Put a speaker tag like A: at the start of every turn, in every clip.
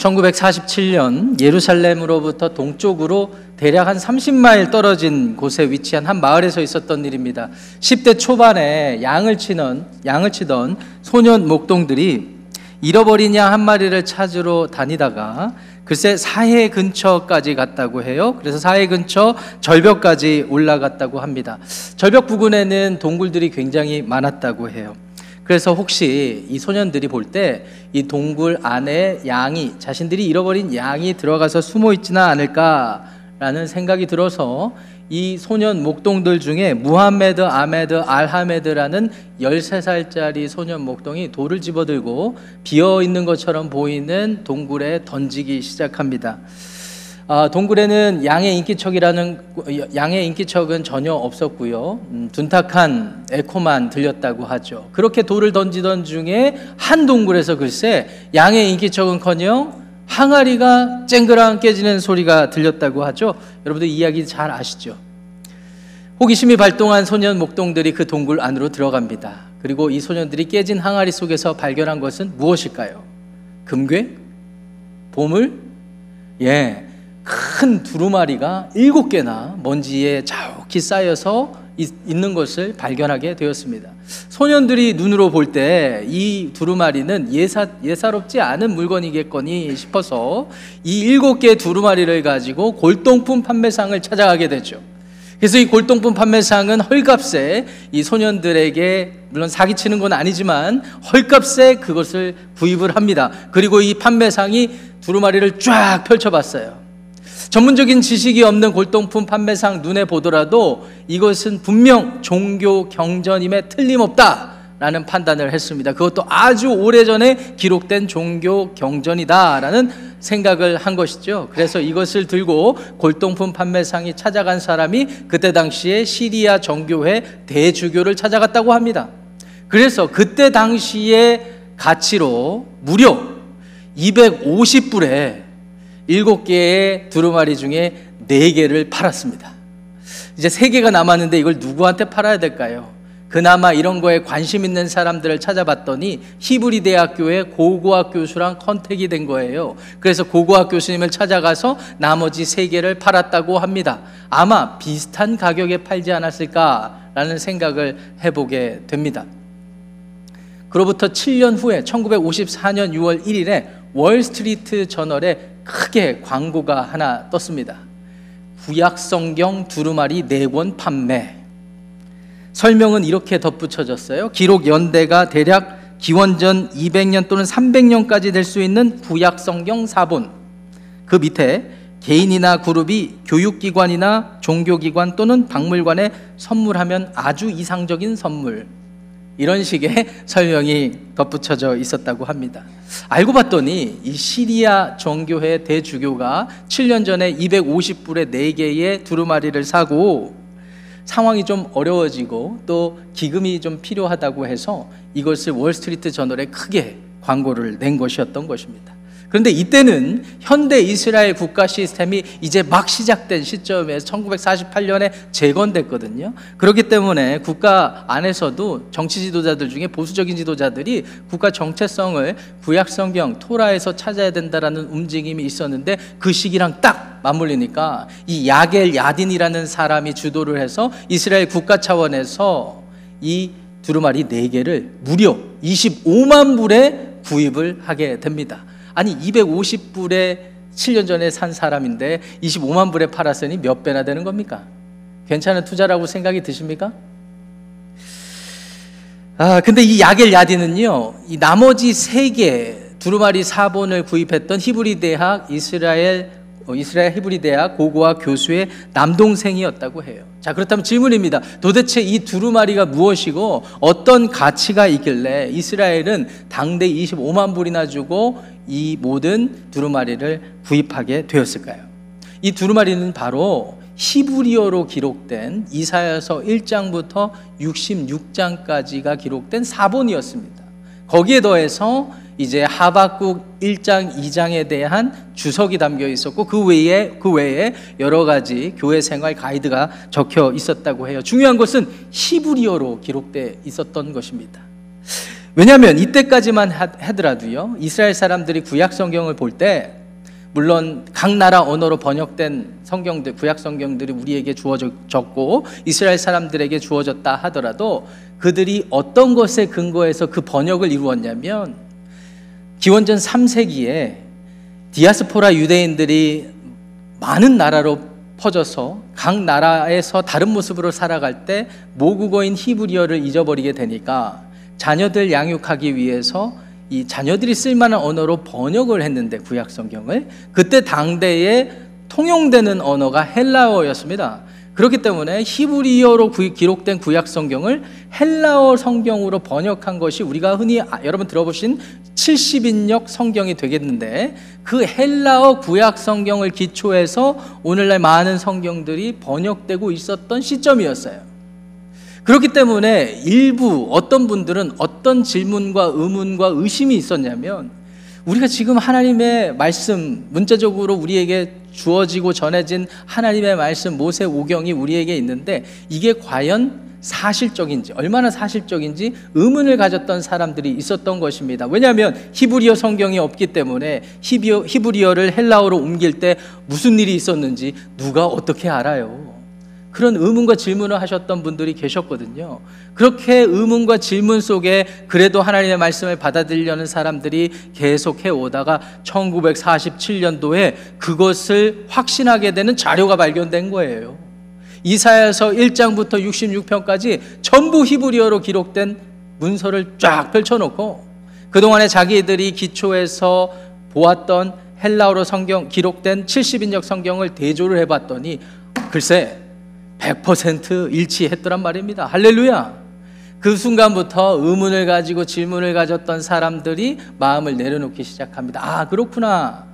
A: 1947년 예루살렘으로부터 동쪽으로 대략 한 30마일 떨어진 곳에 위치한 한 마을에서 있었던 일입니다. 10대 초반에 양을 치는 양을 치던 소년 목동들이 잃어버린 양 한 마리를 찾으러 다니다가 글쎄 사해 근처까지 갔다고 해요. 그래서 사해 근처 절벽까지 올라갔다고 합니다. 절벽 부근에는 동굴들이 굉장히 많았다고 해요. 그래서 혹시 이 소년들이 볼 때 이 동굴 안에 양이 자신들이 잃어버린 양이 들어가서 숨어 있지는 않을까라는 생각이 들어서 이 소년 목동들 중에 무함메드 아메드 알하메드라는 13살짜리 소년 목동이 돌을 집어들고 비어 있는 것처럼 보이는 동굴에 던지기 시작합니다. 아, 동굴에는 양의 인기척이라는 양의 인기척은 전혀 없었고요. 음, 둔탁한 에코만 들렸다고 하죠. 그렇게 돌을 던지던 중에 한 동굴에서 글쎄 양의 인기척은커녕 항아리가 쨍그랑 깨지는 소리가 들렸다고 하죠. 여러분들 이야기 잘 아시죠? 호기심이 발동한 소년 목동들이 그 동굴 안으로 들어갑니다. 그리고 이 소년들이 깨진 항아리 속에서 발견한 것은 무엇일까요? 금괴? 보물? 예. 큰 두루마리가 일곱 개나 먼지에 자욱히 쌓여서 있는 것을 발견하게 되었습니다. 소년들이 눈으로 볼 때 이 두루마리는 예사, 예사롭지 않은 물건이겠거니 싶어서 이 일곱 개 두루마리를 가지고 골동품 판매상을 찾아가게 되죠. 그래서 이 골동품 판매상은 헐값에 이 소년들에게 물론 사기치는 건 아니지만 헐값에 그것을 구입을 합니다. 그리고 이 판매상이 두루마리를 쫙 펼쳐봤어요. 전문적인 지식이 없는 골동품 판매상 눈에 보더라도 이것은 분명 종교 경전임에 틀림없다. 라는 판단을 했습니다. 그것도 아주 오래전에 기록된 종교 경전이다라는 생각을 한 것이죠. 그래서 이것을 들고 골동품 판매상이 찾아간 사람이 그때 당시에 시리아 정교회 대주교를 찾아갔다고 합니다. 그래서 그때 당시의 가치로 무려 250불에 일곱 개의 두루마리 중에 네 개를 팔았습니다. 이제 세 개가 남았는데 이걸 누구한테 팔아야 될까요? 그나마 이런 거에 관심 있는 사람들을 찾아봤더니 히브리 대학교의 고고학 교수랑 컨택이 된 거예요. 그래서 고고학 교수님을 찾아가서 나머지 세 개를 팔았다고 합니다. 아마 비슷한 가격에 팔지 않았을까라는 생각을 해보게 됩니다. 그로부터 7년 후에 1954년 6월 1일에 월스트리트 저널에 크게 광고가 하나 떴습니다. 구약 성경 두루마리 네 권 판매. 설명은 이렇게 덧붙여졌어요. 기록 연대가 대략 기원전 200년 또는 300년까지 될 수 있는 구약 성경 사본. 그 밑에 개인이나 그룹이 교육기관이나 종교기관 또는 박물관에 선물하면 아주 이상적인 선물. 이런 식의 설명이 덧붙여져 있었다고 합니다. 알고 봤더니 이 시리아 정교회 대주교가 7년 전에 250불에 4개의 두루마리를 사고 상황이 좀 어려워지고 또 기금이 좀 필요하다고 해서 이것을 월스트리트 저널에 크게 광고를 낸 것이었던 것입니다. 그런데 이때는 현대 이스라엘 국가 시스템이 이제 막 시작된 시점에 1948년에 재건됐거든요. 그렇기 때문에 국가 안에서도 정치 지도자들 중에 보수적인 지도자들이 국가 정체성을 구약 성경 토라에서 찾아야 된다라는 움직임이 있었는데 그 시기랑 딱 맞물리니까 이 야겔 야딘이라는 사람이 주도를 해서 이스라엘 국가 차원에서 이 두루마리 4개를 무려 25만 불에 구입을 하게 됩니다. 아니 250불에 7년 전에 산 사람인데 25만 불에 팔았으니 몇 배나 되는 겁니까? 괜찮은 투자라고 생각이 드십니까? 아, 근데 이 야겔 야디는요, 이 나머지 세 개 두루마리 사본을 구입했던 히브리 대학 이스라엘 어, 이스라엘 히브리 대학 고고학 교수의 남동생이었다고 해요. 자, 그렇다면 질문입니다. 도대체 이 두루마리가 무엇이고 어떤 가치가 있길래 이스라엘은 당대 25만 불이나 주고 이 모든 두루마리를 구입하게 되었을까요? 이 두루마리는 바로 히브리어로 기록된 이사야서 1장부터 66장까지가 기록된 사본이었습니다. 거기에 더해서 이제 하박국 1장, 2장에 대한 주석이 담겨 있었고 그 외에 그 외에 여러 가지 교회 생활 가이드가 적혀 있었다고 해요. 중요한 것은 히브리어로 기록돼 있었던 것입니다. 왜냐하면 이때까지만 하더라도요 이스라엘 사람들이 구약 성경을 볼 때 물론 각 나라 언어로 번역된 성경들 구약 성경들이 우리에게 주어졌고 이스라엘 사람들에게 주어졌다 하더라도 그들이 어떤 것에 근거해서 그 번역을 이루었냐면 기원전 3세기에 디아스포라 유대인들이 많은 나라로 퍼져서 각 나라에서 다른 모습으로 살아갈 때 모국어인 히브리어를 잊어버리게 되니까 자녀들 양육하기 위해서 이 자녀들이 쓸만한 언어로 번역을 했는데 구약 성경을 그때 당대에 통용되는 언어가 헬라어였습니다. 그렇기 때문에 히브리어로 기록된 구약 성경을 헬라어 성경으로 번역한 것이 우리가 흔히 아, 여러분 들어보신 70인역 성경이 되겠는데 그 헬라어 구약 성경을 기초해서 오늘날 많은 성경들이 번역되고 있었던 시점이었어요. 그렇기 때문에 일부 어떤 분들은 어떤 질문과 의문과 의심이 있었냐면 우리가 지금 하나님의 말씀 문자적으로 우리에게 주어지고 전해진 하나님의 말씀 모세 오경이 우리에게 있는데 이게 과연 사실적인지 얼마나 사실적인지 의문을 가졌던 사람들이 있었던 것입니다. 왜냐하면 히브리어 성경이 없기 때문에 히브리어를 헬라어로 옮길 때 무슨 일이 있었는지 누가 어떻게 알아요? 그런 의문과 질문을 하셨던 분들이 계셨거든요. 그렇게 의문과 질문 속에 그래도 하나님의 말씀을 받아들이려는 사람들이 계속해 오다가 1947년도에 그것을 확신하게 되는 자료가 발견된 거예요. 이사야서 1장부터 66편까지 전부 히브리어로 기록된 문서를 쫙 펼쳐놓고 그동안에 자기들이 기초에서 보았던 헬라어로 성경 기록된 70인역 성경을 대조를 해봤더니 글쎄 100% 일치했더란 말입니다. 할렐루야. 그 순간부터 의문을 가지고 질문을 가졌던 사람들이 마음을 내려놓기 시작합니다. 아, 그렇구나.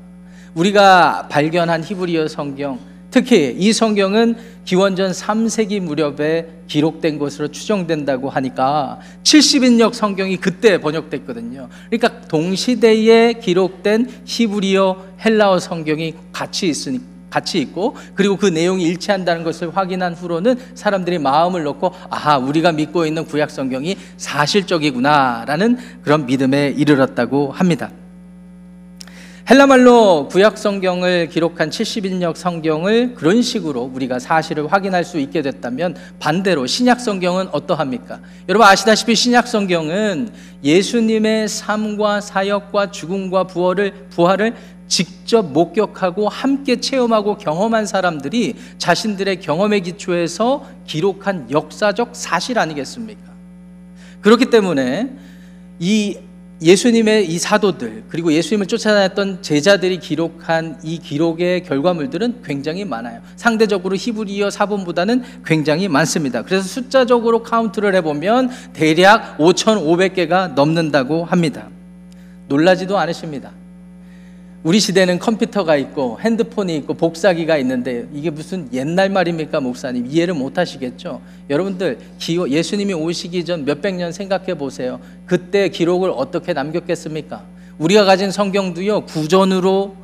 A: 우리가 발견한 히브리어 성경, 특히 이 성경은 기원전 3세기 무렵에 기록된 것으로 추정된다고 하니까 70인역 성경이 그때 번역됐거든요. 그러니까 동시대에 기록된 히브리어 헬라어 성경이 같이 있으니까 같이 있고 그리고 그 내용이 일치한다는 것을 확인한 후로는 사람들이 마음을 놓고 아하 우리가 믿고 있는 구약 성경이 사실적이구나라는 그런 믿음에 이르렀다고 합니다. 헬라말로 구약 성경을 기록한 70인역 성경을 그런 식으로 우리가 사실을 확인할 수 있게 됐다면 반대로 신약 성경은 어떠합니까? 여러분 아시다시피 신약 성경은 예수님의 삶과 사역과 죽음과 부활을 부활을 직접 목격하고 함께 체험하고 경험한 사람들이 자신들의 경험에 기초해서 기록한 역사적 사실 아니겠습니까? 그렇기 때문에 이 예수님의 이 사도들 그리고 예수님을 쫓아다녔던 제자들이 기록한 이 기록의 결과물들은 굉장히 많아요. 상대적으로 히브리어 사본보다는 굉장히 많습니다. 그래서 숫자적으로 카운트를 해보면 대략 5,500개가 넘는다고 합니다. 놀라지도 않으십니다. 우리 시대는 컴퓨터가 있고 핸드폰이 있고 복사기가 있는데 이게 무슨 옛날 말입니까, 목사님? 이해를 못 하시겠죠? 여러분들, 예수님이 오시기 전 몇백 년 생각해 보세요. 그때 기록을 어떻게 남겼겠습니까? 우리가 가진 성경도요, 구전으로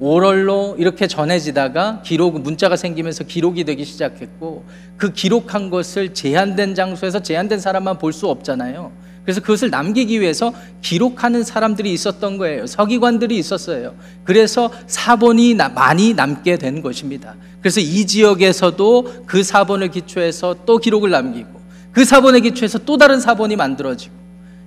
A: 오럴로 이렇게 전해지다가 기록 문자가 생기면서 기록이 되기 시작했고 그 기록한 것을 제한된 장소에서 제한된 사람만 볼 수 없잖아요. 그래서 그것을 남기기 위해서 기록하는 사람들이 있었던 거예요. 서기관들이 있었어요. 그래서 사본이 많이 남게 된 것입니다. 그래서 이 지역에서도 그 사본을 기초해서 또 기록을 남기고 그 사본에 기초해서 또 다른 사본이 만들어지고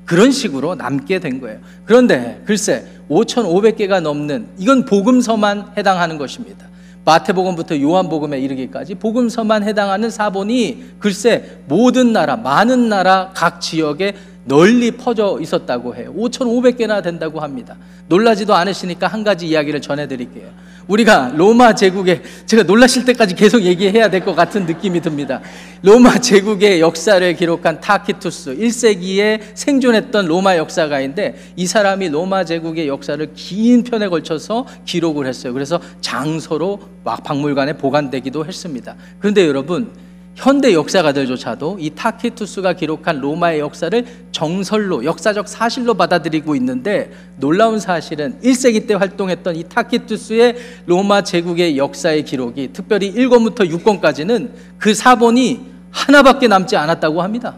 A: 그런 식으로 남게 된 거예요. 그런데 글쎄 5,500개가 넘는 이건 복음서만 해당하는 것입니다. 마태복음부터 요한복음에 이르기까지 복음서만 해당하는 사본이 글쎄 모든 나라 많은 나라 각 지역에 널리 퍼져 있었다고 해요. 5,500개나 된다고 합니다. 놀라지도 않으시니까 한 가지 이야기를 전해드릴게요. 우리가 로마 제국에 제가 놀라실 때까지 계속 얘기해야 될 것 같은 느낌이 듭니다. 로마 제국의 역사를 기록한 타키투스 1세기에 생존했던 로마 역사가인데 이 사람이 로마 제국의 역사를 긴 편에 걸쳐서 기록을 했어요. 그래서 장소로 막 박물관에 보관되기도 했습니다. 그런데 여러분 현대 역사가들조차도 이 타키투스가 기록한 로마의 역사를 정설로 역사적 사실로 받아들이고 있는데 놀라운 사실은 1세기 때 활동했던 이 타키투스의 로마 제국의 역사의 기록이 특별히 1권부터 6권까지는 그 사본이 하나밖에 남지 않았다고 합니다.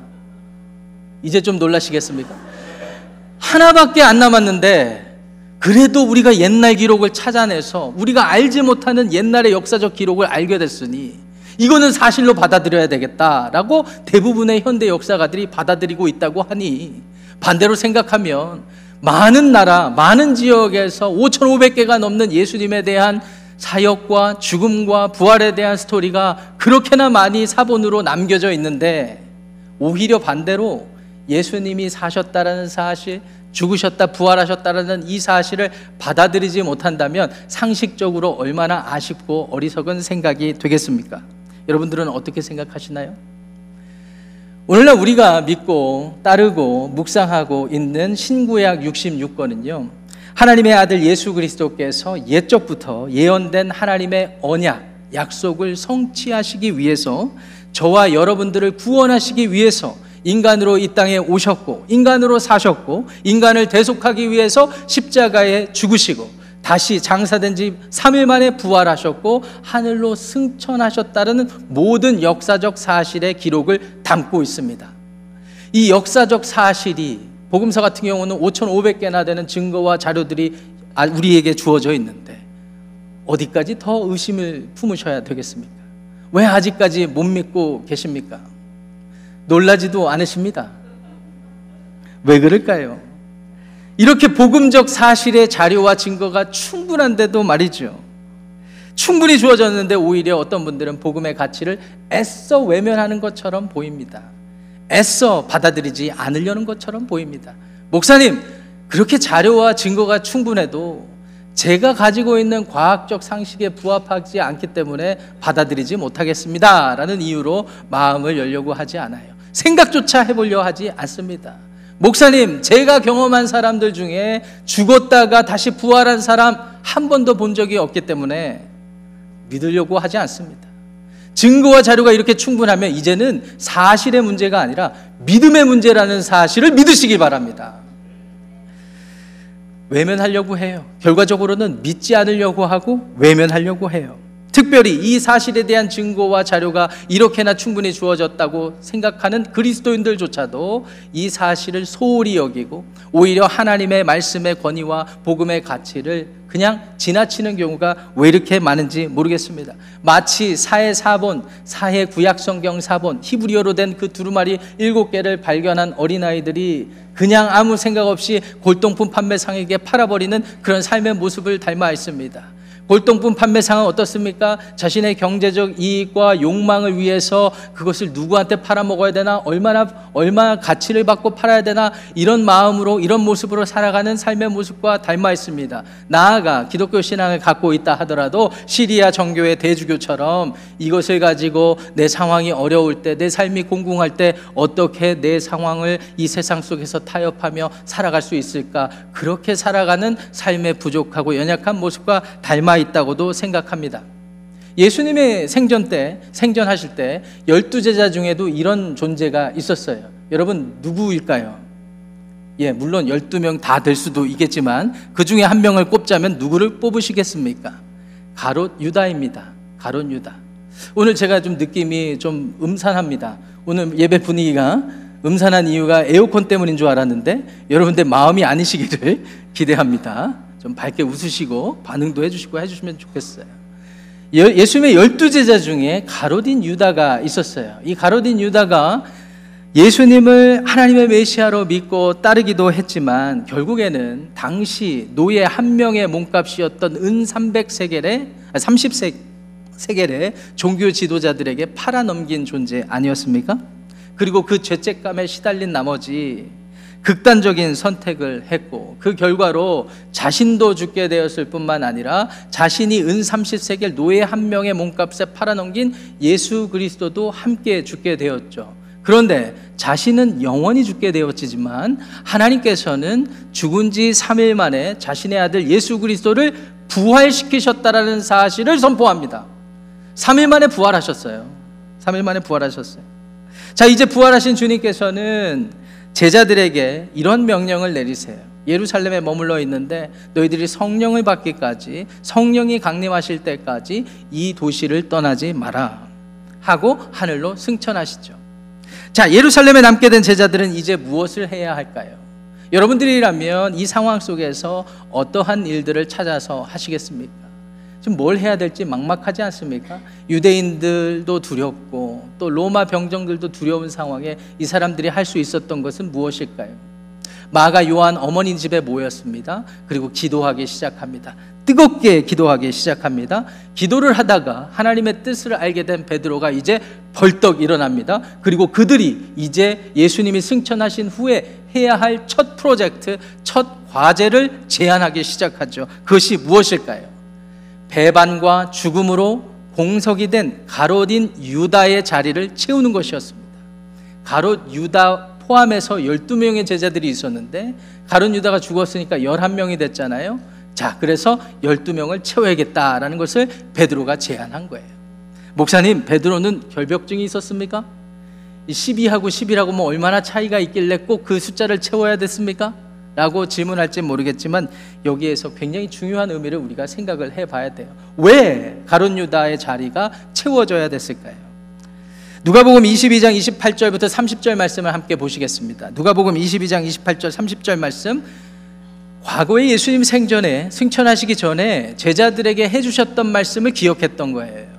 A: 이제 좀 놀라시겠습니까? 하나밖에 안 남았는데 그래도 우리가 옛날 기록을 찾아내서 우리가 알지 못하는 옛날의 역사적 기록을 알게 됐으니 이거는 사실로 받아들여야 되겠다라고 대부분의 현대 역사가들이 받아들이고 있다고 하니 반대로 생각하면 많은 나라, 많은 지역에서 5,500개가 넘는 예수님에 대한 사역과 죽음과 부활에 대한 스토리가 그렇게나 많이 사본으로 남겨져 있는데 오히려 반대로 예수님이 사셨다라는 사실, 죽으셨다, 부활하셨다라는 이 사실을 받아들이지 못한다면 상식적으로 얼마나 아쉽고 어리석은 생각이 되겠습니까? 여러분들은 어떻게 생각하시나요? 오늘날 우리가 믿고 따르고 묵상하고 있는 신구약 66권은요. 하나님의 아들 예수 그리스도께서 옛적부터 예언된 하나님의 언약, 약속을 성취하시기 위해서 저와 여러분들을 구원하시기 위해서 인간으로 이 땅에 오셨고 인간으로 사셨고 인간을 대속하기 위해서 십자가에 죽으시고 다시 장사된 지 3일 만에 부활하셨고 하늘로 승천하셨다는 모든 역사적 사실의 기록을 담고 있습니다. 이 역사적 사실이 복음서 같은 경우는 5,500개나 되는 증거와 자료들이 아, 우리에게 주어져 있는데 어디까지 더 의심을 품으셔야 되겠습니까? 왜 아직까지 못 믿고 계십니까? 놀라지도 않으십니다. 왜 그럴까요? 이렇게 복음적 사실의 자료와 증거가 충분한데도 말이죠. 충분히 주어졌는데 오히려 어떤 분들은 복음의 가치를 애써 외면하는 것처럼 보입니다. 애써 받아들이지 않으려는 것처럼 보입니다. 목사님, 그렇게 자료와 증거가 충분해도 제가 가지고 있는 과학적 상식에 부합하지 않기 때문에 받아들이지 못하겠습니다. 라는 이유로 마음을 열려고 하지 않아요. 생각조차 해보려 하지 않습니다. 목사님, 제가 경험한 사람들 중에 죽었다가 다시 부활한 사람 한 번도 본 적이 없기 때문에 믿으려고 하지 않습니다. 증거와 자료가 이렇게 충분하면 이제는 사실의 문제가 아니라 믿음의 문제라는 사실을 믿으시기 바랍니다. 외면하려고 해요. 결과적으로는 믿지 않으려고 하고 외면하려고 해요. 특별히 이 사실에 대한 증거와 자료가 이렇게나 충분히 주어졌다고 생각하는 그리스도인들조차도 이 사실을 소홀히 여기고 오히려 하나님의 말씀의 권위와 복음의 가치를 그냥 지나치는 경우가 왜 이렇게 많은지 모르겠습니다. 마치 사해 사본, 사해 구약 성경 사본, 히브리어로 된 그 두루마리 일곱 개를 발견한 어린아이들이 그냥 아무 생각 없이 골동품 판매상에게 팔아버리는 그런 삶의 모습을 닮아 있습니다. 골동품 판매상은 어떻습니까? 자신의 경제적 이익과 욕망을 위해서 그것을 누구한테 팔아먹어야 되나? 얼마나, 얼마나 가치를 받고 팔아야 되나? 이런 마음으로, 이런 모습으로 살아가는 삶의 모습과 닮아 있습니다. 나아가 기독교 신앙을 갖고 있다 하더라도 시리아 정교의 대주교처럼 이것을 가지고 내 상황이 어려울 때, 내 삶이 공공할 때 어떻게 내 상황을 이 세상 속에서 타협하며 살아갈 수 있을까? 그렇게 살아가는 삶의 부족하고 연약한 모습과 닮아 있다고도 생각합니다. 예수님의 생전 때, 생전하실 때, 열두 제자 중에도 이런 존재가 있었어요. 여러분, 누구일까요? 예, 물론 12명 다 될 수도 있겠지만, 그 중에 한 명을 꼽자면 누구를 뽑으시겠습니까? 가롯 유다입니다. 가롯 유다. 오늘 제가 좀 느낌이 좀 음산합니다. 오늘 예배 분위기가 음산한 이유가 에어컨 때문인 줄 알았는데, 여러분들 마음이 아니시기를 기대합니다. 좀 밝게 웃으시고 반응도 해주시고 해주시면 좋겠어요. 예수님의 열두 제자 중에 가로딘 유다가 있었어요. 이 가로딘 유다가 예수님을 하나님의 메시아로 믿고 따르기도 했지만 결국에는 당시 노예 한 명의 몸값이었던 은 300세겔의 30세겔의 종교 지도자들에게 팔아넘긴 존재 아니었습니까? 그리고 그 죄책감에 시달린 나머지 극단적인 선택을 했고 그 결과로 자신도 죽게 되었을 뿐만 아니라 자신이 은 30세겔 노예 한 명의 몸값에 팔아넘긴 예수 그리스도도 함께 죽게 되었죠. 그런데 자신은 영원히 죽게 되었지만 하나님께서는 죽은 지 3일 만에 자신의 아들 예수 그리스도를 부활시키셨다라는 사실을 선포합니다. 3일 만에 부활하셨어요. 3일 만에 부활하셨어요. 자, 이제 부활하신 주님께서는 제자들에게 이런 명령을 내리세요. 예루살렘에 머물러 있는데 너희들이 성령을 받기까지 성령이 강림하실 때까지 이 도시를 떠나지 마라 하고 하늘로 승천하시죠. 자, 예루살렘에 남게 된 제자들은 이제 무엇을 해야 할까요? 여러분들이라면 이 상황 속에서 어떠한 일들을 찾아서 하시겠습니까? 지금 뭘 해야 될지 막막하지 않습니까? 유대인들도 두렵고 또 로마 병정들도 두려운 상황에 이 사람들이 할 수 있었던 것은 무엇일까요? 마가 요한 어머니 집에 모였습니다. 그리고 기도하기 시작합니다. 뜨겁게 기도하기 시작합니다. 기도를 하다가 하나님의 뜻을 알게 된 베드로가 이제 벌떡 일어납니다. 그리고 그들이 이제 예수님이 승천하신 후에 해야 할 첫 프로젝트, 첫 과제를 제안하기 시작하죠. 그것이 무엇일까요? 배반과 죽음으로 공석이 된 가롯인 유다의 자리를 채우는 것이었습니다. 가롯 유다 포함해서 12명의 제자들이 있었는데 가롯 유다가 죽었으니까 11명이 됐잖아요. 자, 그래서 12명을 채워야겠다라는 것을 베드로가 제안한 거예요. 목사님, 베드로는 결벽증이 있었습니까? 12하고 11하고 뭐 얼마나 차이가 있길래 꼭 그 숫자를 채워야 됐습니까? 라고 질문할지 모르겠지만 여기에서 굉장히 중요한 의미를 우리가 생각을 해 봐야 돼요. 왜 가론 유다의 자리가 채워져야 됐을까요? 누가복음 22장 28절부터 30절 말씀을 함께 보시겠습니다. 누가복음 22장 28절 30절 말씀 과거에 예수님 생전에 승천하시기 전에 제자들에게 해 주셨던 말씀을 기억했던 거예요.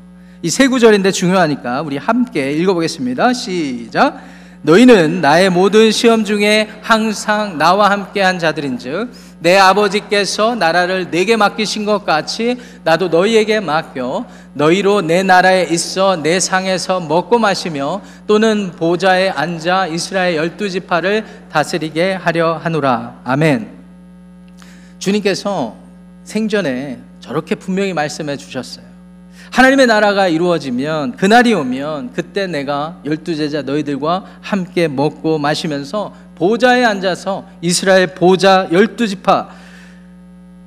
A: 이 세 구절인데 중요하니까 우리 함께 읽어 보겠습니다. 시작. 너희는 나의 모든 시험 중에 항상 나와 함께한 자들인즉 내 아버지께서 나라를 내게 맡기신 것 같이 나도 너희에게 맡겨 너희로 내 나라에 있어 내 상에서 먹고 마시며 또는 보좌에 앉아 이스라엘 열두 지파를 다스리게 하려 하노라 아멘. 주님께서 생전에 저렇게 분명히 말씀해 주셨어요. 하나님의 나라가 이루어지면 그날이 오면 그때 내가 열두 제자 너희들과 함께 먹고 마시면서 보좌에 앉아서 이스라엘 보좌 열두 지파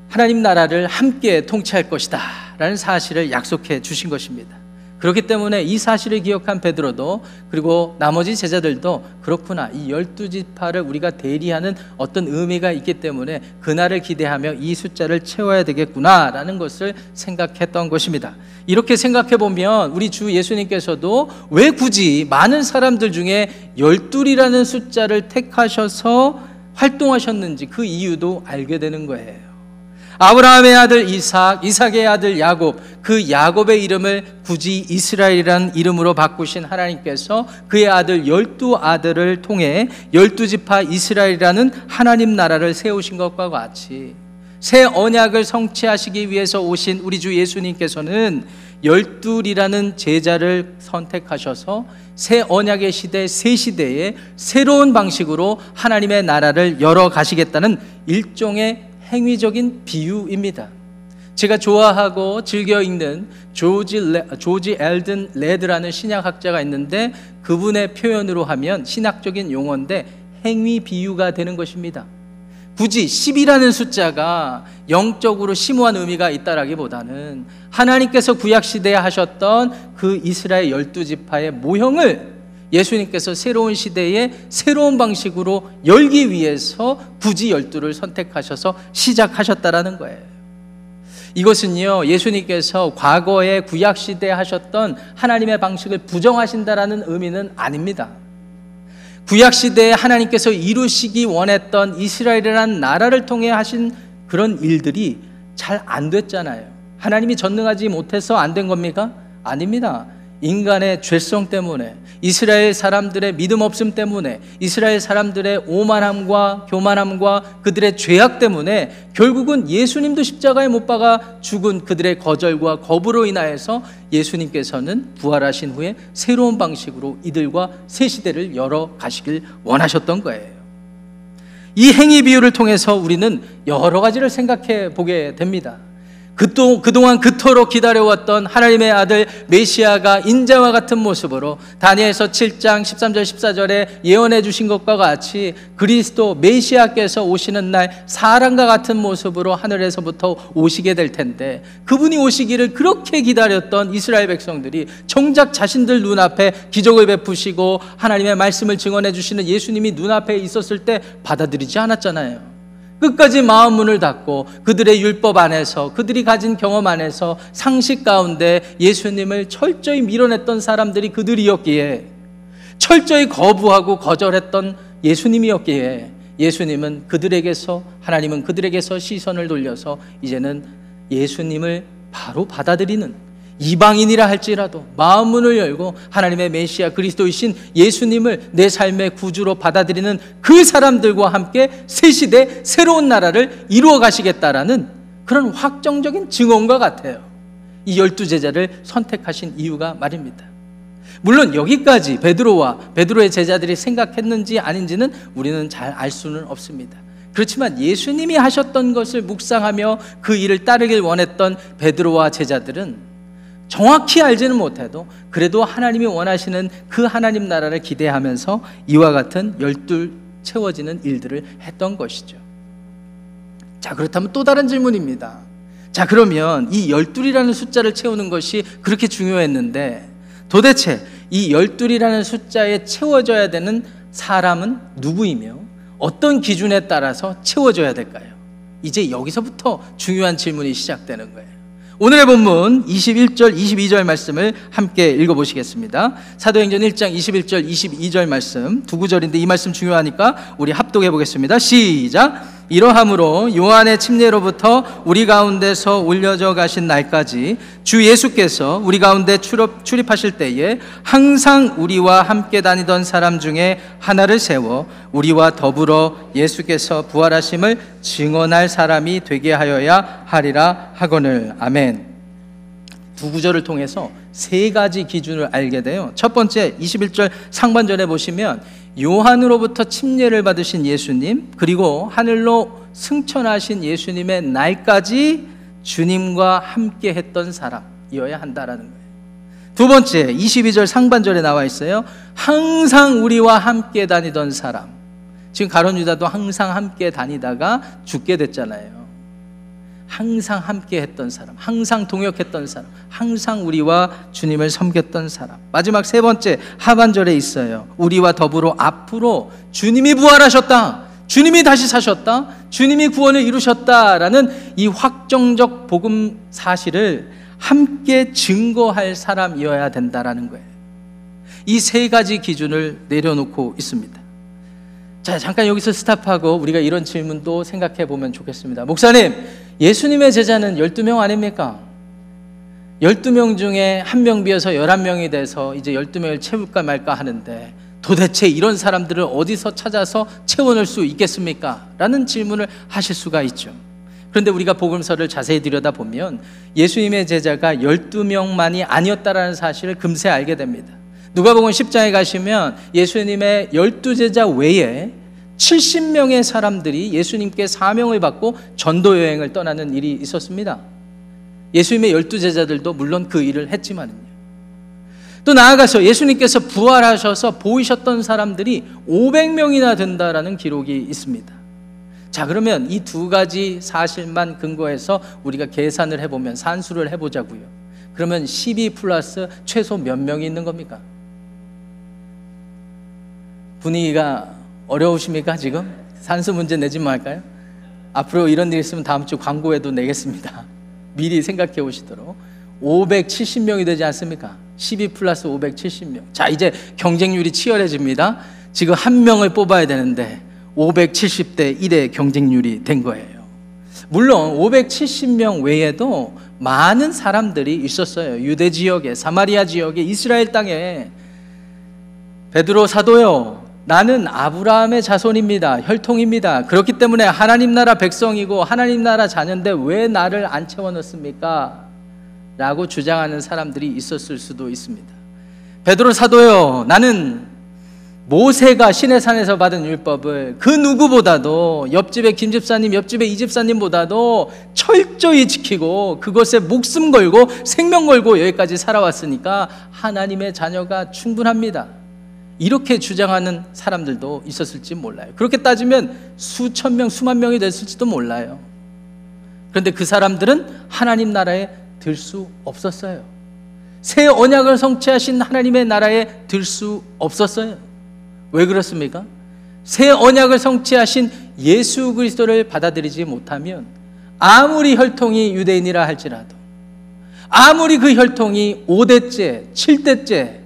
A: 하나님 나라를 함께 통치할 것이다 라는 사실을 약속해 주신 것입니다. 그렇기 때문에 이 사실을 기억한 베드로도 그리고 나머지 제자들도 그렇구나 이 열두 지파를 우리가 대리하는 어떤 의미가 있기 때문에 그날을 기대하며 이 숫자를 채워야 되겠구나라는 것을 생각했던 것입니다. 이렇게 생각해 보면 우리 주 예수님께서도 왜 굳이 많은 사람들 중에 열둘이라는 숫자를 택하셔서 활동하셨는지 그 이유도 알게 되는 거예요. 아브라함의 아들 이삭, 이삭의 아들 야곱, 그 야곱의 이름을 굳이 이스라엘이라는 이름으로 바꾸신 하나님께서 그의 아들 열두 아들을 통해 열두 지파 이스라엘이라는 하나님 나라를 세우신 것과 같이 새 언약을 성취하시기 위해서 오신 우리 주 예수님께서는 열둘이라는 제자를 선택하셔서 새 언약의 시대, 새 시대에 새로운 방식으로 하나님의 나라를 열어 가시겠다는 일종의 행위적인 비유입니다. 제가 좋아하고 즐겨 읽는 조지, 레, 조지 엘든 레드라는 신약학자가 있는데 그분의 표현으로 하면 신학적인 용어인데 행위 비유가 되는 것입니다. 굳이 10이라는 숫자가 영적으로 심오한 의미가 있다라기보다는 하나님께서 구약 시대에 하셨던 그 이스라엘 열두 지파의 모형을 예수님께서 새로운 시대에 새로운 방식으로 열기 위해서 굳이 열두를 선택하셔서 시작하셨다라는 거예요. 이것은요, 예수님께서 과거에 구약 시대에 하셨던 하나님의 방식을 부정하신다라는 의미는 아닙니다. 구약 시대에 하나님께서 이루시기 원했던 이스라엘이라는 나라를 통해 하신 그런 일들이 잘 안 됐잖아요. 하나님이 전능하지 못해서 안 된 겁니까? 아닙니다. 인간의 죄성 때문에 이스라엘 사람들의 믿음 없음 때문에 이스라엘 사람들의 오만함과 교만함과 그들의 죄악 때문에 결국은 예수님도 십자가에 못 박아 죽은 그들의 거절과 거부로 인하여서 예수님께서는 부활하신 후에 새로운 방식으로 이들과 새 시대를 열어 가시길 원하셨던 거예요. 이 행위 비유를 통해서 우리는 여러 가지를 생각해 보게 됩니다. 그동, 그동안 그토록 기다려왔던 하나님의 아들 메시아가 인자와 같은 모습으로 다니엘서 7장 13절 14절에 예언해 주신 것과 같이 그리스도 메시아께서 오시는 날 사람과 같은 모습으로 하늘에서부터 오시게 될 텐데 그분이 오시기를 그렇게 기다렸던 이스라엘 백성들이 정작 자신들 눈앞에 기적을 베푸시고 하나님의 말씀을 증언해 주시는 예수님이 눈앞에 있었을 때 받아들이지 않았잖아요. 끝까지 마음 문을 닫고 그들의 율법 안에서 그들이 가진 경험 안에서 상식 가운데 예수님을 철저히 밀어냈던 사람들이 그들이었기에 철저히 거부하고 거절했던 예수님이었기에 예수님은 그들에게서 하나님은 그들에게서 시선을 돌려서 이제는 예수님을 바로 받아들이는 이방인이라 할지라도 마음 문을 열고 하나님의 메시아 그리스도이신 예수님을 내 삶의 구주로 받아들이는 그 사람들과 함께 새 시대 새로운 나라를 이루어 가시겠다라는 그런 확정적인 증언과 같아요. 이 열두 제자를 선택하신 이유가 말입니다. 물론 여기까지 베드로와 베드로의 제자들이 생각했는지 아닌지는 우리는 잘 알 수는 없습니다. 그렇지만 예수님이 하셨던 것을 묵상하며 그 일을 따르길 원했던 베드로와 제자들은 정확히 알지는 못해도 그래도 하나님이 원하시는 그 하나님 나라를 기대하면서 이와 같은 열둘 채워지는 일들을 했던 것이죠. 자, 그렇다면 또 다른 질문입니다. 자, 그러면 이 열둘이라는 숫자를 채우는 것이 그렇게 중요했는데 도대체 이 열둘이라는 숫자에 채워져야 되는 사람은 누구이며 어떤 기준에 따라서 채워져야 될까요? 이제 여기서부터 중요한 질문이 시작되는 거예요. 오늘의 본문 21절, 22절 말씀을 함께 읽어보시겠습니다. 사도행전 1장 21절, 22절 말씀 두 구절인데 이 말씀 중요하니까 우리 합독해 보겠습니다. 시작. 이러함으로 요한의 침례로부터 우리 가운데서 올려져 가신 날까지 주 예수께서 우리 가운데 출입, 출입하실 때에 항상 우리와 함께 다니던 사람 중에 하나를 세워 우리와 더불어 예수께서 부활하심을 증언할 사람이 되게 하여야 하리라 하거늘 아멘. 두 구절을 통해서 세 가지 기준을 알게 돼요. 첫 번째 21절 상반절에 보시면 요한으로부터 침례를 받으신 예수님, 그리고 하늘로 승천하신 예수님의 날까지 주님과 함께 했던 사람이어야 한다라는 거예요. 두 번째, 22절 상반절에 나와 있어요. 항상 우리와 함께 다니던 사람. 지금 가론 유다도 항상 함께 다니다가 죽게 됐잖아요. 항상 함께 했던 사람, 항상 동역했던 사람, 항상 우리와 주님을 섬겼던 사람. 마지막 세 번째 하반절에 있어요. 우리와 더불어 앞으로 주님이 부활하셨다. 주님이 다시 사셨다. 주님이 구원을 이루셨다라는 이 확정적 복음 사실을 함께 증거할 사람이어야 된다라는 거예요. 이 세 가지 기준을 내려놓고 있습니다. 자, 잠깐 여기서 스탑하고 우리가 이런 질문도 생각해 보면 좋겠습니다. 목사님, 예수님의 제자는 12명 아닙니까? 12명 중에 한 명 비어서 11명이 돼서 이제 12명을 채울까 말까 하는데 도대체 이런 사람들을 어디서 찾아서 채워넣을 수 있겠습니까? 라는 질문을 하실 수가 있죠. 그런데 우리가 복음서를 자세히 들여다보면 예수님의 제자가 12명만이 아니었다라는 사실을 금세 알게 됩니다. 누가복음 10장에 가시면 예수님의 열두 제자 외에 70명의 사람들이 예수님께 사명을 받고 전도 여행을 떠나는 일이 있었습니다. 예수님의 열두 제자들도 물론 그 일을 했지만요. 또 나아가서 예수님께서 부활하셔서 보이셨던 사람들이 500명이나 된다라는 기록이 있습니다. 자, 그러면 이 두 가지 사실만 근거해서 우리가 계산을 해보면 산수를 해보자고요. 그러면 12 플러스 최소 몇 명이 있는 겁니까? 분위기가 어려우십니까 지금? 산수 문제 내지 말까요? 앞으로 이런 일 있으면 다음 주 광고에도 내겠습니다. 미리 생각해 오시도록 570명이 되지 않습니까? 12 플러스 570명. 자 이제 경쟁률이 치열해집니다. 지금 한 명을 뽑아야 되는데 570대 1의 경쟁률이 된 거예요. 물론 570명 외에도 많은 사람들이 있었어요. 유대 지역에, 사마리아 지역에, 이스라엘 땅에 베드로 사도요. 나는 아브라함의 자손입니다. 혈통입니다. 그렇기 때문에 하나님 나라 백성이고 하나님 나라 자녀인데 왜 나를 안 채워 넣습니까? 라고 주장하는 사람들이 있었을 수도 있습니다. 베드로 사도요. 나는 모세가 시내산에서 받은 율법을 그 누구보다도 옆집의 김집사님, 옆집의 이집사님보다도 철저히 지키고 그것에 목숨 걸고 생명 걸고 여기까지 살아왔으니까 하나님의 자녀가 충분합니다. 이렇게 주장하는 사람들도 있었을지 몰라요. 그렇게 따지면 수천 명, 수만 명이 됐을지도 몰라요. 그런데 그 사람들은 하나님 나라에 들 수 없었어요. 새 언약을 성취하신 하나님의 나라에 들 수 없었어요. 왜 그렇습니까? 새 언약을 성취하신 예수 그리스도를 받아들이지 못하면 아무리 혈통이 유대인이라 할지라도 아무리 그 혈통이 5대째, 7대째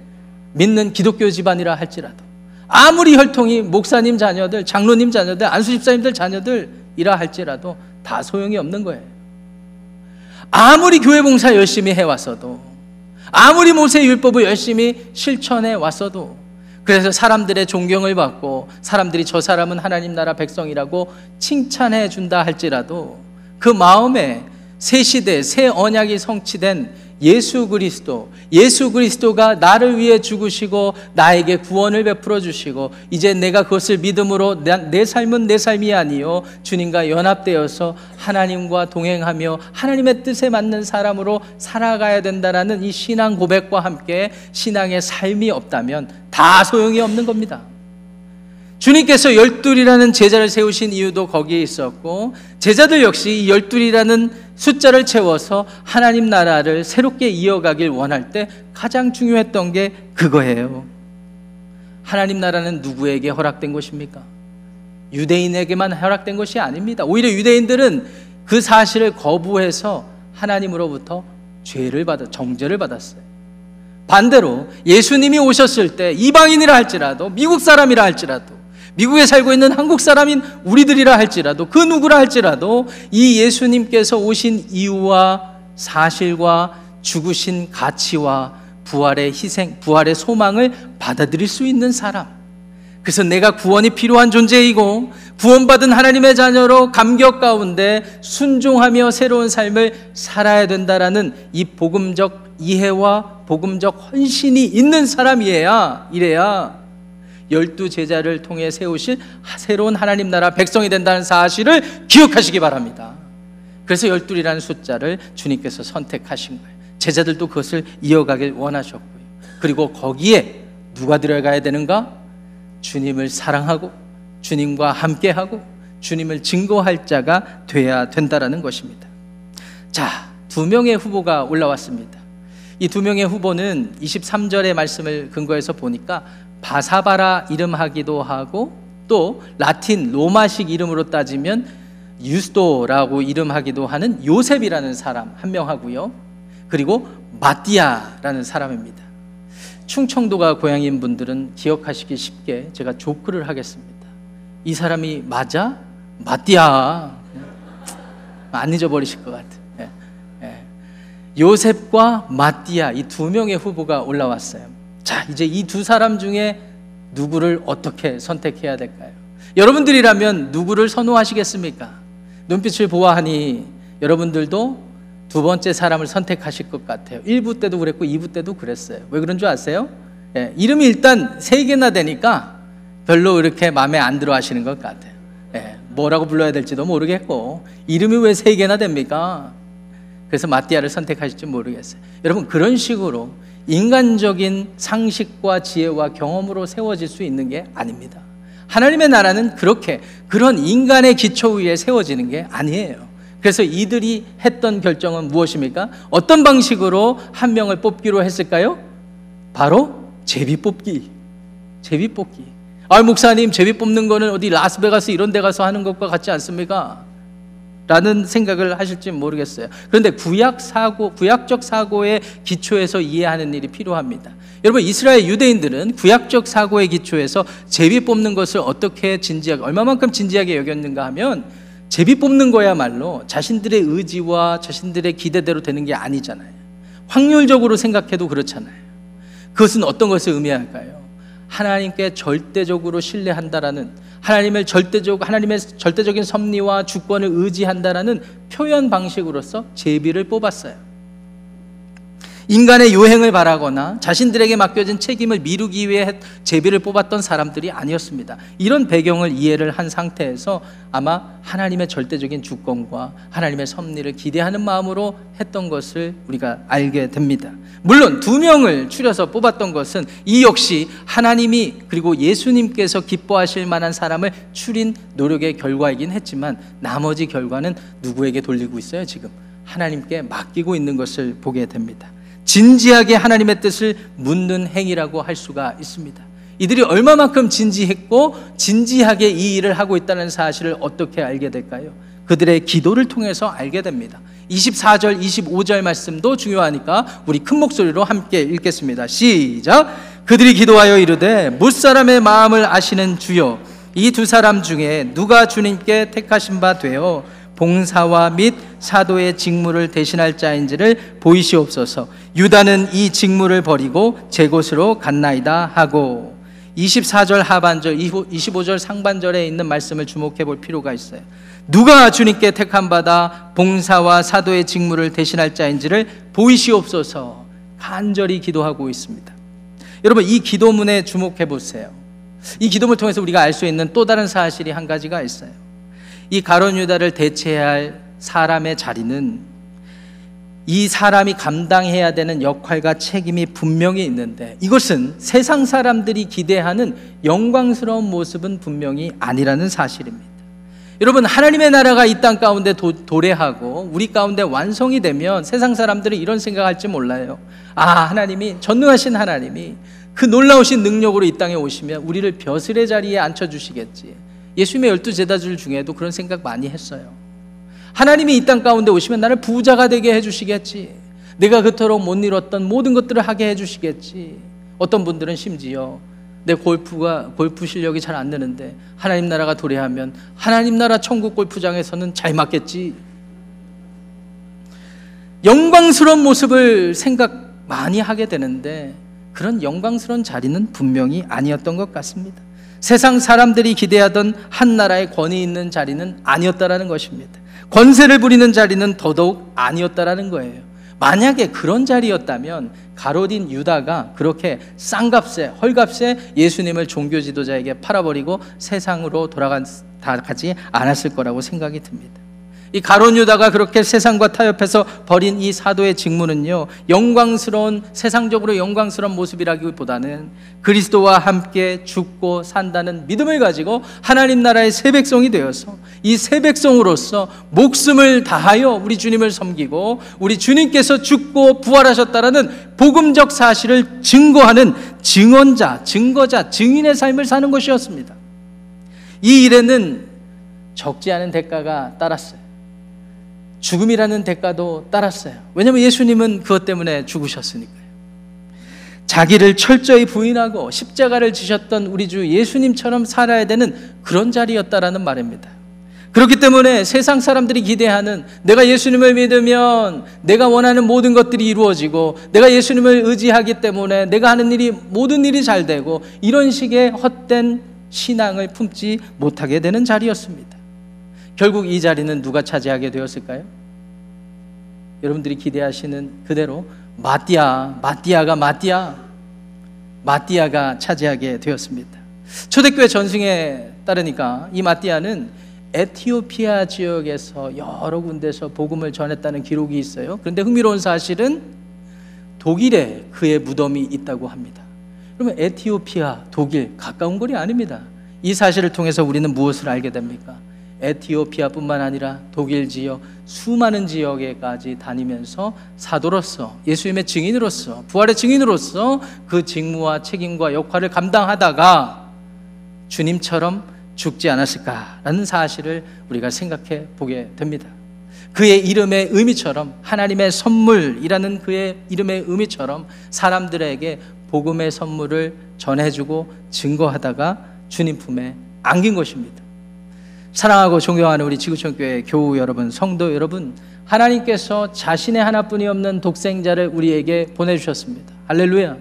A: 믿는 기독교 집안이라 할지라도 아무리 혈통이 목사님 자녀들, 장로님 자녀들, 안수 집사님들 자녀들이라 할지라도 다 소용이 없는 거예요. 아무리 교회 봉사 열심히 해왔어도, 아무리 모세 율법을 열심히 실천해 왔어도, 그래서 사람들의 존경을 받고 사람들이 저 사람은 하나님 나라 백성이라고 칭찬해 준다 할지라도 그 마음에 새 시대, 새 언약이 성취된 예수 그리스도, 예수 그리스도가 나를 위해 죽으시고 나에게 구원을 베풀어 주시고 이제 내가 그것을 믿음으로 내 삶은 내 삶이 아니요 주님과 연합되어서 하나님과 동행하며 하나님의 뜻에 맞는 사람으로 살아가야 된다라는 이 신앙 고백과 함께 신앙의 삶이 없다면 다 소용이 없는 겁니다. 주님께서 열둘이라는 제자를 세우신 이유도 거기에 있었고 제자들 역시 이 열둘이라는 숫자를 채워서 하나님 나라를 새롭게 이어가길 원할 때 가장 중요했던 게 그거예요. 하나님 나라는 누구에게 허락된 것입니까? 유대인에게만 허락된 것이 아닙니다. 오히려 유대인들은 그 사실을 거부해서 하나님으로부터 죄를 받아 정죄를 받았어요. 반대로 예수님이 오셨을 때 이방인이라 할지라도 미국 사람이라 할지라도 미국에 살고 있는 한국 사람인 우리들이라 할지라도 그 누구라 할지라도 이 예수님께서 오신 이유와 사실과 죽으신 가치와 부활의 희생, 부활의 소망을 받아들일 수 있는 사람. 그래서 내가 구원이 필요한 존재이고 구원받은 하나님의 자녀로 감격 가운데 순종하며 새로운 삶을 살아야 된다라는 이 복음적 이해와 복음적 헌신이 있는 사람이어야 이래야 열두 제자를 통해 세우실 새로운 하나님 나라 백성이 된다는 사실을 기억하시기 바랍니다. 그래서 열둘이라는 숫자를 주님께서 선택하신 거예요. 제자들도 그것을 이어가길 원하셨고요. 그리고 거기에 누가 들어가야 되는가? 주님을 사랑하고 주님과 함께하고 주님을 증거할 자가 돼야 된다라는 것입니다. 자, 두 명의 후보가 올라왔습니다. 이 두 명의 후보는 23절의 말씀을 근거해서 보니까 바사바라 이름하기도 하고 또 라틴 로마식 이름으로 따지면 유스도라고 이름하기도 하는 요셉이라는 사람 한 명 하고요. 그리고 마띠아라는 사람입니다. 충청도가 고향인 분들은 기억하시기 쉽게 제가 조크를 하겠습니다. 이 사람이 맞아? 마띠아. 안 잊어버리실 것 같아요. 예, 예. 요셉과 마띠아 이 두 명의 후보가 올라왔어요. 자, 이제 이 두 사람 중에 누구를 어떻게 선택해야 될까요? 여러분들이라면 누구를 선호하시겠습니까? 눈빛을 보아하니 여러분들도 두 번째 사람을 선택하실 것 같아요. 1부 때도 그랬고 2부 때도 그랬어요. 왜 그런 줄 아세요? 예, 이름이 일단 세 개나 되니까 별로 이렇게 마음에 안 들어 하시는 것 같아요. 예, 뭐라고 불러야 될지도 모르겠고 이름이 왜 세 개나 됩니까? 그래서 마띠아를 선택하실지 모르겠어요. 여러분 그런 식으로 인간적인 상식과 지혜와 경험으로 세워질 수 있는 게 아닙니다. 하나님의 나라는 그렇게 그런 인간의 기초 위에 세워지는 게 아니에요. 그래서 이들이 했던 결정은 무엇입니까? 어떤 방식으로 한 명을 뽑기로 했을까요? 바로 제비 뽑기. 제비 뽑기. 아, 목사님, 제비 뽑는 거는 어디 라스베가스 이런 데 가서 하는 것과 같지 않습니까? 라는 생각을 하실지 모르겠어요. 그런데 구약 사고, 구약적 사고의 기초에서 이해하는 일이 필요합니다. 여러분, 이스라엘 유대인들은 구약적 사고의 기초에서 제비 뽑는 것을 어떻게 진지하게, 얼마만큼 진지하게 여겼는가 하면 제비 뽑는 거야말로 자신들의 의지와 자신들의 기대대로 되는 게 아니잖아요. 확률적으로 생각해도 그렇잖아요. 그것은 어떤 것을 의미할까요? 하나님께 절대적으로 신뢰한다라는 하나님을 절대적 하나님의 절대적인 섭리와 주권을 의지한다라는 표현 방식으로서 제비를 뽑았어요. 인간의 요행을 바라거나 자신들에게 맡겨진 책임을 미루기 위해 제비를 뽑았던 사람들이 아니었습니다. 이런 배경을 이해를 한 상태에서 아마 하나님의 절대적인 주권과 하나님의 섭리를 기대하는 마음으로 했던 것을 우리가 알게 됩니다. 물론 두 명을 추려서 뽑았던 것은 이 역시 하나님이 그리고 예수님께서 기뻐하실 만한 사람을 추린 노력의 결과이긴 했지만 나머지 결과는 누구에게 돌리고 있어요, 지금? 하나님께 맡기고 있는 것을 보게 됩니다. 진지하게 하나님의 뜻을 묻는 행위라고 할 수가 있습니다. 이들이 얼마만큼 진지했고 진지하게 이 일을 하고 있다는 사실을 어떻게 알게 될까요? 그들의 기도를 통해서 알게 됩니다. 24절, 25절 말씀도 중요하니까 우리 큰 목소리로 함께 읽겠습니다. 시작. 그들이 기도하여 이르되 무사람의 마음을 아시는 주여 이 두 사람 중에 누가 주님께 택하신 바 되어 봉사와 및 사도의 직무를 대신할 자인지를 보이시옵소서. 유다는 이 직무를 버리고 제 곳으로 갔나이다 하고 24절 하반절, 25절 상반절에 있는 말씀을 주목해 볼 필요가 있어요. 누가 주님께 택함 받아 봉사와 사도의 직무를 대신할 자인지를 보이시옵소서. 간절히 기도하고 있습니다. 여러분 이 기도문에 주목해 보세요. 이 기도문을 통해서 우리가 알 수 있는 또 다른 사실이 한 가지가 있어요. 이 가론 유다를 대체해야 할 사람의 자리는 이 사람이 감당해야 되는 역할과 책임이 분명히 있는데 이것은 세상 사람들이 기대하는 영광스러운 모습은 분명히 아니라는 사실입니다. 여러분 하나님의 나라가 이 땅 가운데 도, 도래하고 우리 가운데 완성이 되면 세상 사람들은 이런 생각할지 몰라요. 아 하나님이 전능하신 하나님이 그 놀라우신 능력으로 이 땅에 오시면 우리를 벼슬의 자리에 앉혀 주시겠지. 예수님의 열두 제자들 중에도 그런 생각 많이 했어요. 하나님이 이 땅 가운데 오시면 나를 부자가 되게 해주시겠지. 내가 그토록 못 이뤘던 모든 것들을 하게 해주시겠지. 어떤 분들은 심지어 내 골프가 골프 실력이 잘 안 되는데 하나님 나라가 도래하면 하나님 나라 천국 골프장에서는 잘 맞겠지. 영광스러운 모습을 생각 많이 하게 되는데 그런 영광스러운 자리는 분명히 아니었던 것 같습니다. 세상 사람들이 기대하던 한 나라의 권위 있는 자리는 아니었다라는 것입니다. 권세를 부리는 자리는 더더욱 아니었다라는 거예요. 만약에 그런 자리였다면 가로딘 유다가 그렇게 싼값에 헐값에 예수님을 종교 지도자에게 팔아버리고 세상으로 돌아가지 않았을 거라고 생각이 듭니다. 이 가론 유다가 그렇게 세상과 타협해서 버린 이 사도의 직무는요, 영광스러운, 세상적으로 영광스러운 모습이라기보다는 그리스도와 함께 죽고 산다는 믿음을 가지고 하나님 나라의 새 백성이 되어서 이 새 백성으로서 목숨을 다하여 우리 주님을 섬기고 우리 주님께서 죽고 부활하셨다라는 복음적 사실을 증거하는 증언자, 증거자, 증인의 삶을 사는 것이었습니다. 이 일에는 적지 않은 대가가 따랐어요. 죽음이라는 대가도 따랐어요. 왜냐하면 예수님은 그것 때문에 죽으셨으니까요. 자기를 철저히 부인하고 십자가를 지셨던 우리 주 예수님처럼 살아야 되는 그런 자리였다라는 말입니다. 그렇기 때문에 세상 사람들이 기대하는 내가 예수님을 믿으면 내가 원하는 모든 것들이 이루어지고 내가 예수님을 의지하기 때문에 내가 하는 일이 모든 일이 잘 되고 이런 식의 헛된 신앙을 품지 못하게 되는 자리였습니다. 결국 이 자리는 누가 차지하게 되었을까요? 여러분들이 기대하시는 그대로 마띠아, 마띠아가 마띠아, 마띠아가 차지하게 되었습니다. 초대교회 전승에 따르니까 이 마띠아는 에티오피아 지역에서 여러 군데서 복음을 전했다는 기록이 있어요. 그런데 흥미로운 사실은 독일에 그의 무덤이 있다고 합니다. 그러면 에티오피아, 독일 가까운 거리 아닙니다. 이 사실을 통해서 우리는 무엇을 알게 됩니까? 에티오피아뿐만 아니라 독일 지역 수많은 지역에까지 다니면서 사도로서 예수님의 증인으로서 부활의 증인으로서 그 직무와 책임과 역할을 감당하다가 주님처럼 죽지 않았을까라는 사실을 우리가 생각해 보게 됩니다. 그의 이름의 의미처럼 하나님의 선물이라는 그의 이름의 의미처럼 사람들에게 복음의 선물을 전해주고 증거하다가 주님 품에 안긴 것입니다. 사랑하고 존경하는 우리 지구촌교회 교우 여러분, 성도 여러분, 하나님께서 자신의 하나뿐이 없는 독생자를 우리에게 보내주셨습니다. 할렐루야.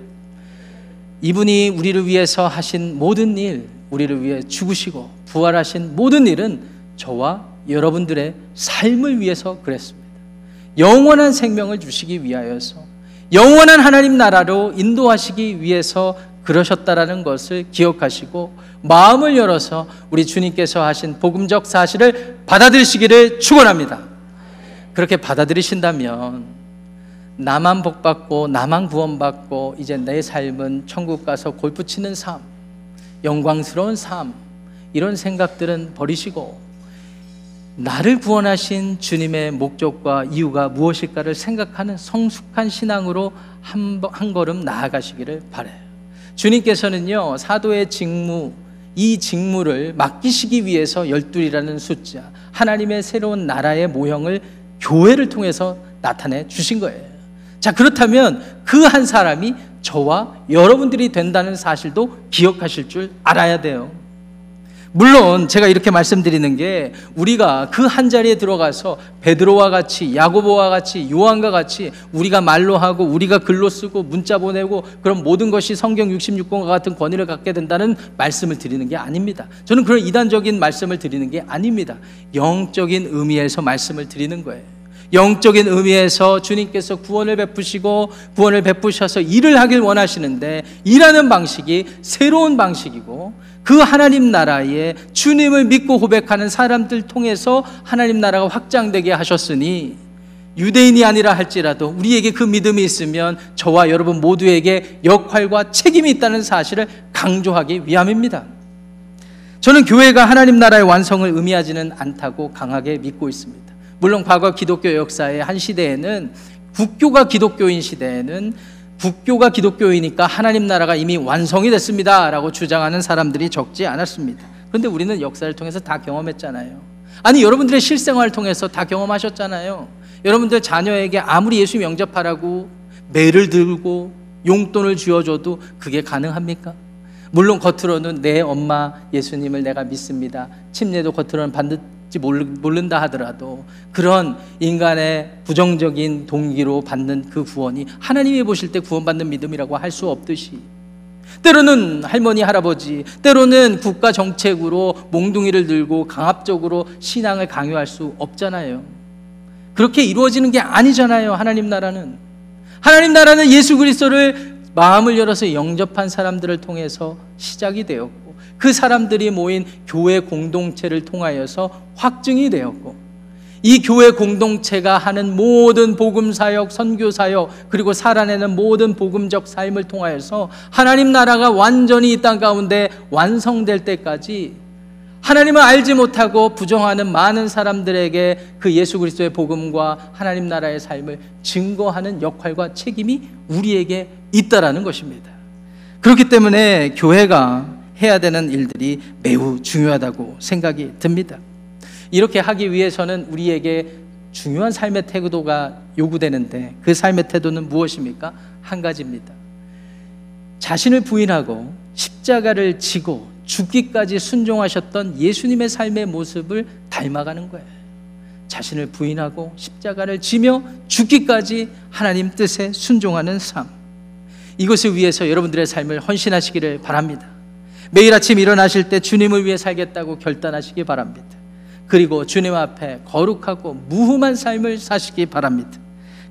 A: 이분이 우리를 위해서 하신 모든 일, 우리를 위해 죽으시고 부활하신 모든 일은 저와 여러분들의 삶을 위해서 그랬습니다. 영원한 생명을 주시기 위하여서 영원한 하나님 나라로 인도하시기 위해서 그러셨다라는 것을 기억하시고 마음을 열어서 우리 주님께서 하신 복음적 사실을 받아들이시기를 축원합니다. 그렇게 받아들이신다면 나만 복받고 나만 구원받고 이제 내 삶은 천국 가서 골프 치는 삶, 영광스러운 삶 이런 생각들은 버리시고 나를 구원하신 주님의 목적과 이유가 무엇일까를 생각하는 성숙한 신앙으로 한, 한 걸음 나아가시기를 바래요. 주님께서는요, 사도의 직무, 이 직무를 맡기시기 위해서 열둘이라는 숫자, 하나님의 새로운 나라의 모형을 교회를 통해서 나타내 주신 거예요. 자, 그렇다면 그 한 사람이 저와 여러분들이 된다는 사실도 기억하실 줄 알아야 돼요. 물론 제가 이렇게 말씀드리는 게 우리가 그 한 자리에 들어가서 베드로와 같이 야고보와 같이 요한과 같이 우리가 말로 하고 우리가 글로 쓰고 문자 보내고 그런 모든 것이 성경 66권과 같은 권위를 갖게 된다는 말씀을 드리는 게 아닙니다. 저는 그런 이단적인 말씀을 드리는 게 아닙니다. 영적인 의미에서 말씀을 드리는 거예요. 영적인 의미에서 주님께서 구원을 베푸시고 구원을 베푸셔서 일을 하길 원하시는데 일하는 방식이 새로운 방식이고 그 하나님 나라에 주님을 믿고 고백하는 사람들 통해서 하나님 나라가 확장되게 하셨으니 유대인이 아니라 할지라도 우리에게 그 믿음이 있으면 저와 여러분 모두에게 역할과 책임이 있다는 사실을 강조하기 위함입니다. 저는 교회가 하나님 나라의 완성을 의미하지는 않다고 강하게 믿고 있습니다. 물론 과거 기독교 역사의 한 시대에는 국교가 기독교인 시대에는 국교가 기독교이니까 하나님 나라가 이미 완성이 됐습니다. 라고 주장하는 사람들이 적지 않았습니다. 그런데 우리는 역사를 통해서 다 경험했잖아요. 아니, 여러분들의 실생활을 통해서 다 경험하셨잖아요. 여러분들 자녀에게 아무리 예수 영접하라고 매를 들고 용돈을 쥐어줘도 그게 가능합니까? 물론 겉으로는 내 엄마 예수님을 내가 믿습니다. 침례도 겉으로는 반드, 지 모른다 하더라도 그런 인간의 부정적인 동기로 받는 그 구원이 하나님이 보실 때 구원받는 믿음이라고 할 수 없듯이 때로는 할머니 할아버지 때로는 국가 정책으로 몽둥이를 들고 강압적으로 신앙을 강요할 수 없잖아요. 그렇게 이루어지는 게 아니잖아요. 하나님 나라는 하나님 나라는 예수 그리스도를 마음을 열어서 영접한 사람들을 통해서 시작이 되었고 그 사람들이 모인 교회 공동체를 통하여서 확증이 되었고 이 교회 공동체가 하는 모든 복음 사역, 선교 사역, 그리고 살아내는 모든 복음적 삶을 통하여서 하나님 나라가 완전히 이 땅 가운데 완성될 때까지 하나님을 알지 못하고 부정하는 많은 사람들에게 그 예수 그리스도의 복음과 하나님 나라의 삶을 증거하는 역할과 책임이 우리에게 있다라는 것입니다. 그렇기 때문에 교회가 해야 되는 일들이 매우 중요하다고 생각이 듭니다. 이렇게 하기 위해서는 우리에게 중요한 삶의 태도가 요구되는데 그 삶의 태도는 무엇입니까? 한 가지입니다. 자신을 부인하고 십자가를 지고 죽기까지 순종하셨던 예수님의 삶의 모습을 닮아가는 거예요. 자신을 부인하고 십자가를 지며 죽기까지 하나님 뜻에 순종하는 삶. 이것을 위해서 여러분들의 삶을 헌신하시기를 바랍니다. 매일 아침 일어나실 때 주님을 위해 살겠다고 결단하시기 바랍니다. 그리고 주님 앞에 거룩하고 무흠한 삶을 사시기 바랍니다.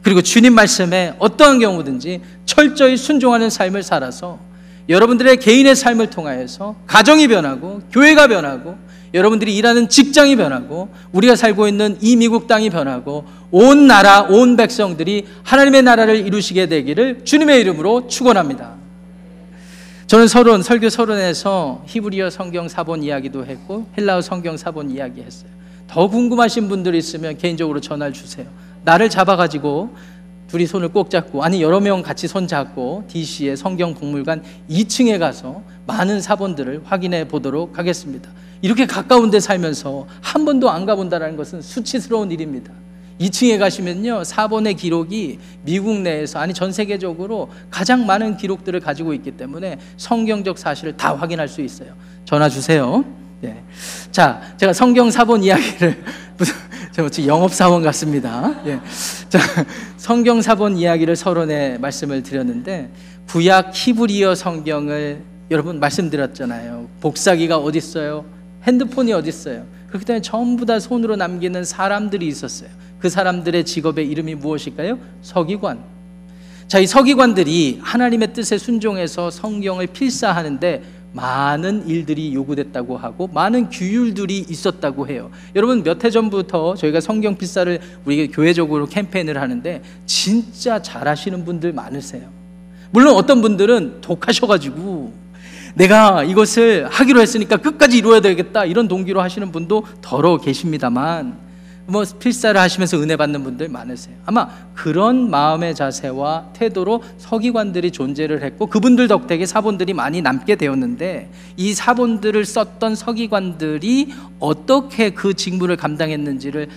A: 그리고 주님 말씀에 어떠한 경우든지 철저히 순종하는 삶을 살아서 여러분들의 개인의 삶을 통하여서 가정이 변하고 교회가 변하고 여러분들이 일하는 직장이 변하고 우리가 살고 있는 이 미국 땅이 변하고 온 나라 온 백성들이 하나님의 나라를 이루시게 되기를 주님의 이름으로 축원합니다. 저는 서론 설교 서론에서 히브리어 성경 사본 이야기도 했고 헬라어 성경 사본 이야기 했어요. 더 궁금하신 분들 있으면 개인적으로 전화를 주세요. 나를 잡아 가지고 둘이 손을 꼭 잡고 아니 여러 명 같이 손 잡고 DC의 성경 박물관 2층에 가서 많은 사본들을 확인해 보도록 하겠습니다. 이렇게 가까운 데 살면서 한 번도 안 가본다는 것은 수치스러운 일입니다. 2층에 가시면요, 사본의 기록이 미국 내에서, 아니 전 세계적으로 가장 많은 기록들을 가지고 있기 때문에 성경적 사실을 다 확인할 수 있어요. 전화 주세요. 네. 자, 제가 성경 사본 이야기를, 제가 지금 영업 사원 같습니다. 예. 자, 성경 사본 이야기를 서론에 말씀을 드렸는데, 구약 히브리어 성경을 여러분 말씀드렸잖아요. 복사기가 어디 있어요? 핸드폰이 어디 있어요? 그렇기 때문에 전부 다 손으로 남기는 사람들이 있었어요. 그 사람들의 직업의 이름이 무엇일까요? 서기관. 자, 이 서기관들이 하나님의 뜻에 순종해서 성경을 필사하는데 많은 일들이 요구됐다고 하고 많은 규율들이 있었다고 해요. 여러분 몇 해 전부터 저희가 성경 필사를 우리 교회적으로 캠페인을 하는데 진짜 잘하시는 분들 많으세요. 물론 어떤 분들은 독하셔가지고 내가 이것을 하기로 했으니까 끝까지 이루어야 되겠다 이런 동기로 하시는 분도 더러 계십니다만 뭐 필사를 하시면서 은혜 받는 분들 많으세요. 아마 그런 마음의 자세와 태도로 서기관들이 존재를 했고 그분들 덕택에 사본들이 많이 남게 되었는데 이 사본들을 썼던 서기관들이 어떻게 그 직무를 감당했는지를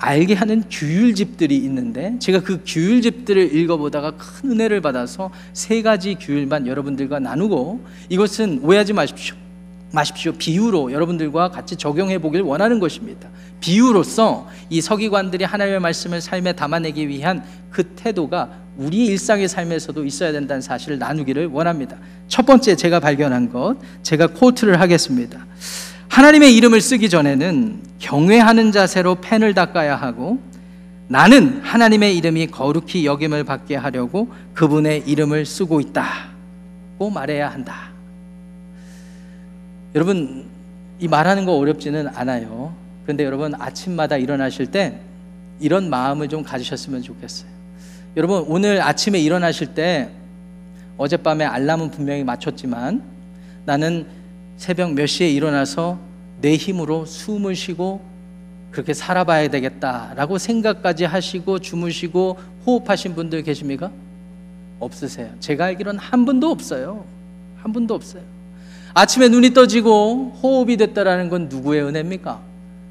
A: 알게 하는 규율집들이 있는데 제가 그 규율집들을 읽어보다가 큰 은혜를 받아서 세 가지 규율만 여러분들과 나누고 이것은 오해하지 마십시오. 마십시오. 비유로 여러분들과 같이 적용해 보길 원하는 것입니다. 비유로서 이 서기관들이 하나님의 말씀을 삶에 담아내기 위한 그 태도가 우리 일상의 삶에서도 있어야 된다는 사실을 나누기를 원합니다. 첫 번째 제가 발견한 것, 제가 코트를 하겠습니다. 하나님의 이름을 쓰기 전에는 경외하는 자세로 펜을 닦아야 하고 나는 하나님의 이름이 거룩히 여김을 받게 하려고 그분의 이름을 쓰고 있다고 말해야 한다. 여러분 이 말하는 거 어렵지는 않아요. 그런데 여러분 아침마다 일어나실 때 이런 마음을 좀 가지셨으면 좋겠어요. 여러분 오늘 아침에 일어나실 때 어젯밤에 알람은 분명히 맞췄지만 나는 새벽 몇 시에 일어나서 내 힘으로 숨을 쉬고 그렇게 살아봐야 되겠다라고 생각까지 하시고 주무시고 호흡하신 분들 계십니까? 없으세요. 제가 알기로는 한 분도 없어요. 한 분도 없어요. 아침에 눈이 떠지고 호흡이 됐다라는 건 누구의 은혜입니까?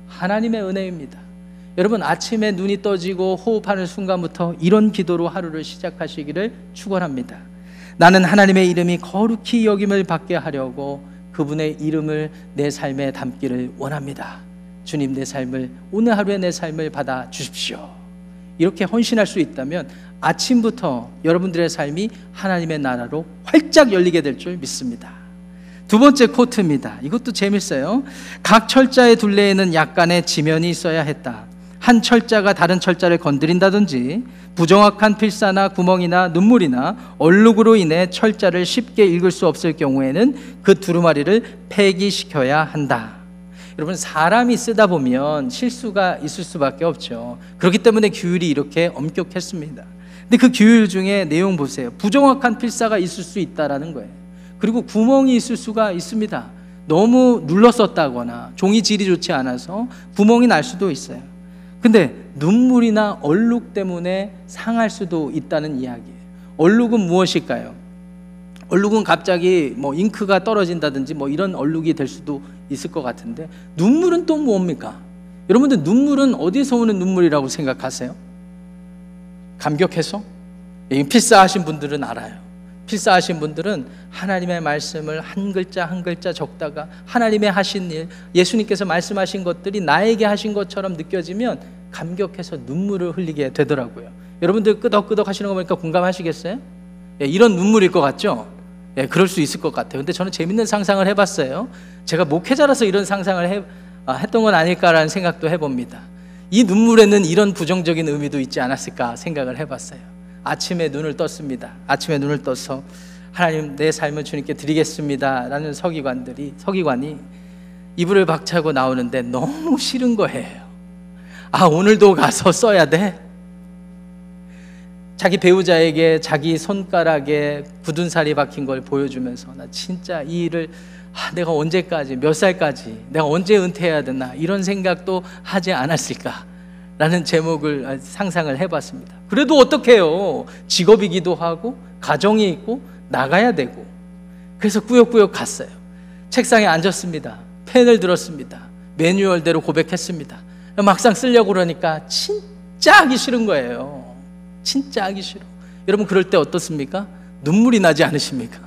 A: 하나님의 은혜입니다. 여러분 아침에 눈이 떠지고 호흡하는 순간부터 이런 기도로 하루를 시작하시기를 축원합니다. 나는 하나님의 이름이 거룩히 여김을 받게 하려고 그분의 이름을 내 삶에 담기를 원합니다. 주님 내 삶을 오늘 하루의 내 삶을 받아 주십시오. 이렇게 헌신할 수 있다면 아침부터 여러분들의 삶이 하나님의 나라로 활짝 열리게 될 줄 믿습니다. 두 번째 코트입니다. 이것도 재밌어요. 각 철자의 둘레에는 약간의 지면이 있어야 했다. 한 철자가 다른 철자를 건드린다든지 부정확한 필사나 구멍이나 눈물이나 얼룩으로 인해 철자를 쉽게 읽을 수 없을 경우에는 그 두루마리를 폐기시켜야 한다. 여러분 사람이 쓰다 보면 실수가 있을 수밖에 없죠. 그렇기 때문에 규율이 이렇게 엄격했습니다. 근데 그 규율 중에 내용 보세요. 부정확한 필사가 있을 수 있다라는 거예요. 그리고 구멍이 있을 수가 있습니다. 너무 눌렀었다거나 종이 질이 좋지 않아서 구멍이 날 수도 있어요. 근데 눈물이나 얼룩 때문에 상할 수도 있다는 이야기예요. 얼룩은 무엇일까요? 얼룩은 갑자기 뭐 잉크가 떨어진다든지 뭐 이런 얼룩이 될 수도 있을 것 같은데 눈물은 또 뭡니까? 여러분들 눈물은 어디서 오는 눈물이라고 생각하세요? 감격해서? 필사하신 분들은 알아요. 필사하신 분들은 하나님의 말씀을 한 글자 한 글자 적다가 하나님의 하신 일, 예수님께서 말씀하신 것들이 나에게 하신 것처럼 느껴지면 감격해서 눈물을 흘리게 되더라고요. 여러분들 끄덕끄덕 하시는 거 보니까 공감하시겠어요? 예, 이런 눈물일 것 같죠? 예, 그럴 수 있을 것 같아요. 근데 저는 재밌는 상상을 해봤어요. 제가 목회자라서 이런 상상을 해, 아, 했던 건 아닐까라는 생각도 해봅니다. 이 눈물에는 이런 부정적인 의미도 있지 않았을까 생각을 해봤어요. 아침에 눈을 떴습니다. 아침에 눈을 떠서 하나님 내 삶을 주님께 드리겠습니다라는 서기관들이 서기관이 이불을 박차고 나오는데 너무 싫은 거예요. 아 오늘도 가서 써야 돼. 자기 배우자에게 자기 손가락에 굳은 살이 박힌 걸 보여주면서 나 진짜 이 일을 아, 내가 언제까지 몇 살까지 내가 언제 은퇴해야 되나 이런 생각도 하지 않았을까 라는 제목을 상상을 해봤습니다. 그래도 어떡해요. 직업이기도 하고, 가정이 있고, 나가야 되고. 그래서 꾸역꾸역 갔어요. 책상에 앉았습니다. 펜을 들었습니다. 매뉴얼대로 고백했습니다. 막상 쓰려고 그러니까 진짜 하기 싫은 거예요. 진짜 하기 싫어. 여러분, 그럴 때 어떻습니까? 눈물이 나지 않으십니까?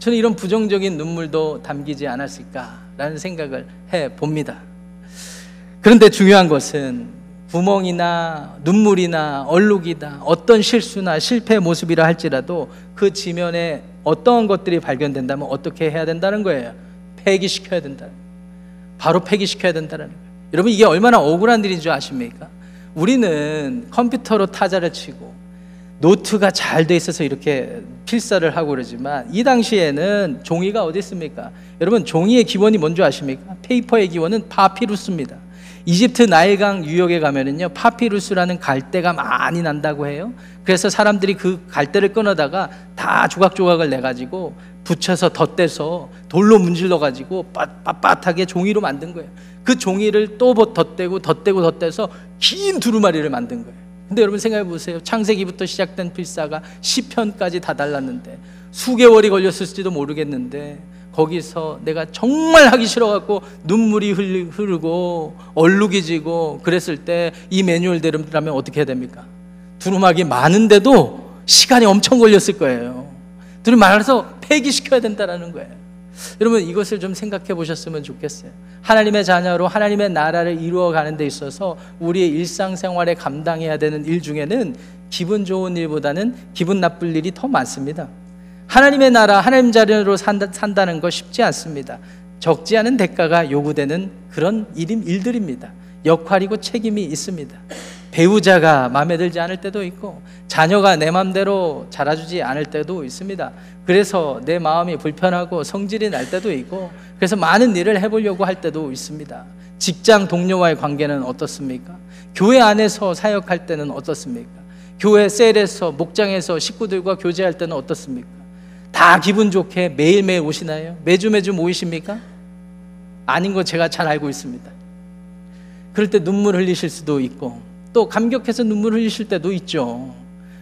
A: 저는 이런 부정적인 눈물도 담기지 않았을까라는 생각을 해 봅니다. 그런데 중요한 것은 구멍이나 눈물이나 얼룩이다 어떤 실수나 실패 모습이라 할지라도 그 지면에 어떠한 것들이 발견된다면 어떻게 해야 된다는 거예요. 폐기시켜야 된다. 바로 폐기시켜야 된다는 거예요. 여러분 이게 얼마나 억울한 일인 줄 아십니까? 우리는 컴퓨터로 타자를 치고 노트가 잘 돼 있어서 이렇게 필사를 하고 그러지만 이 당시에는 종이가 어디 있습니까? 여러분 종이의 기원이 뭔지 아십니까? 페이퍼의 기원은 파피루스입니다. 이집트 나일강 유역에 가면은요 파피루스라는 갈대가 많이 난다고 해요. 그래서 사람들이 그 갈대를 끊어다가 다 조각조각을 내 가지고 붙여서 덧대서 돌로 문질러 가지고 빳빳하게 종이로 만든 거예요. 그 종이를 또 덧대고 덧대고 덧대서 긴 두루마리를 만든 거예요. 근데 여러분 생각해 보세요. 창세기부터 시작된 필사가 시편까지 다 달랐는데 수개월이 걸렸을지도 모르겠는데 거기서 내가 정말 하기 싫어갖고 눈물이 흐르고 얼룩이 지고 그랬을 때 이 매뉴얼대로라면 어떻게 해야 됩니까? 두루마기 많은데도 시간이 엄청 걸렸을 거예요. 둘이 말해서 폐기시켜야 된다는 거예요. 여러분 이것을 좀 생각해 보셨으면 좋겠어요. 하나님의 자녀로 하나님의 나라를 이루어 가는 데 있어서 우리의 일상생활에 감당해야 되는 일 중에는 기분 좋은 일보다는 기분 나쁠 일이 더 많습니다. 하나님의 나라, 하나님 자녀로 산다, 산다는 거 쉽지 않습니다. 적지 않은 대가가 요구되는 그런 일임, 일들입니다. 역할이고 책임이 있습니다. 배우자가 마음에 들지 않을 때도 있고 자녀가 내 마음대로 자라주지 않을 때도 있습니다. 그래서 내 마음이 불편하고 성질이 날 때도 있고 그래서 많은 일을 해보려고 할 때도 있습니다. 직장 동료와의 관계는 어떻습니까? 교회 안에서 사역할 때는 어떻습니까? 교회 셀에서 목장에서 식구들과 교제할 때는 어떻습니까? 다 기분 좋게 매일매일 오시나요? 매주 매주 모이십니까? 아닌 거 제가 잘 알고 있습니다. 그럴 때 눈물 흘리실 수도 있고 또 감격해서 눈물 흘리실 때도 있죠.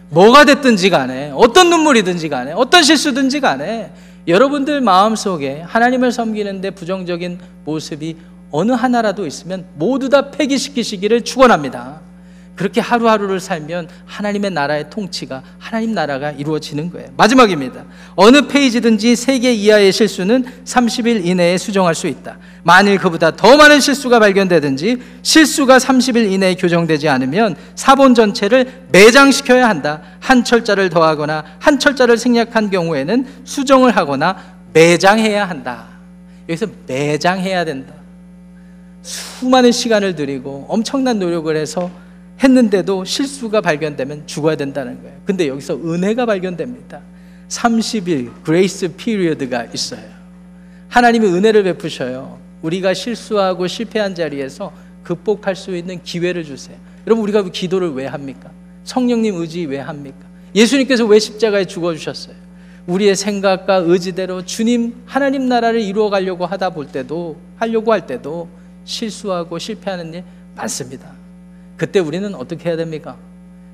A: 뭐가 됐든지 간에 어떤 눈물이든지 간에 어떤 실수든지 간에 여러분들 마음속에 하나님을 섬기는데 부정적인 모습이 어느 하나라도 있으면 모두 다 폐기시키시기를 축원합니다. 그렇게 하루하루를 살면 하나님의 나라의 통치가 하나님 나라가 이루어지는 거예요. 마지막입니다. 어느 페이지든지 3개 이하의 실수는 30일 이내에 수정할 수 있다. 만일 그보다 더 많은 실수가 발견되든지 실수가 30일 이내에 교정되지 않으면 사본 전체를 매장시켜야 한다. 한 철자를 더하거나 한 철자를 생략한 경우에는 수정을 하거나 매장해야 한다. 여기서 매장해야 된다. 수많은 시간을 들이고 엄청난 노력을 해서 했는데도 실수가 발견되면 죽어야 된다는 거예요. 근데 여기서 은혜가 발견됩니다. 30일 grace period가 있어요. 하나님이 은혜를 베푸셔요. 우리가 실수하고 실패한 자리에서 극복할 수 있는 기회를 주세요. 여러분 우리가 기도를 왜 합니까? 성령님 의지 왜 합니까? 예수님께서 왜 십자가에 죽어 주셨어요? 우리의 생각과 의지대로 주님 하나님 나라를 이루어 가려고 하다 볼 때도 하려고 할 때도 실수하고 실패하는 일 많습니다. 그때 우리는 어떻게 해야 됩니까?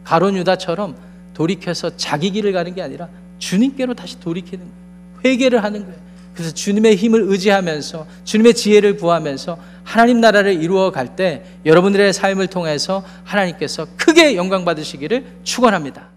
A: 가론 유다처럼 돌이켜서 자기 길을 가는 게 아니라 주님께로 다시 돌이키는 거예요. 회개를 하는 거예요. 그래서 주님의 힘을 의지하면서 주님의 지혜를 구하면서 하나님 나라를 이루어 갈 때 여러분들의 삶을 통해서 하나님께서 크게 영광 받으시기를 축원합니다.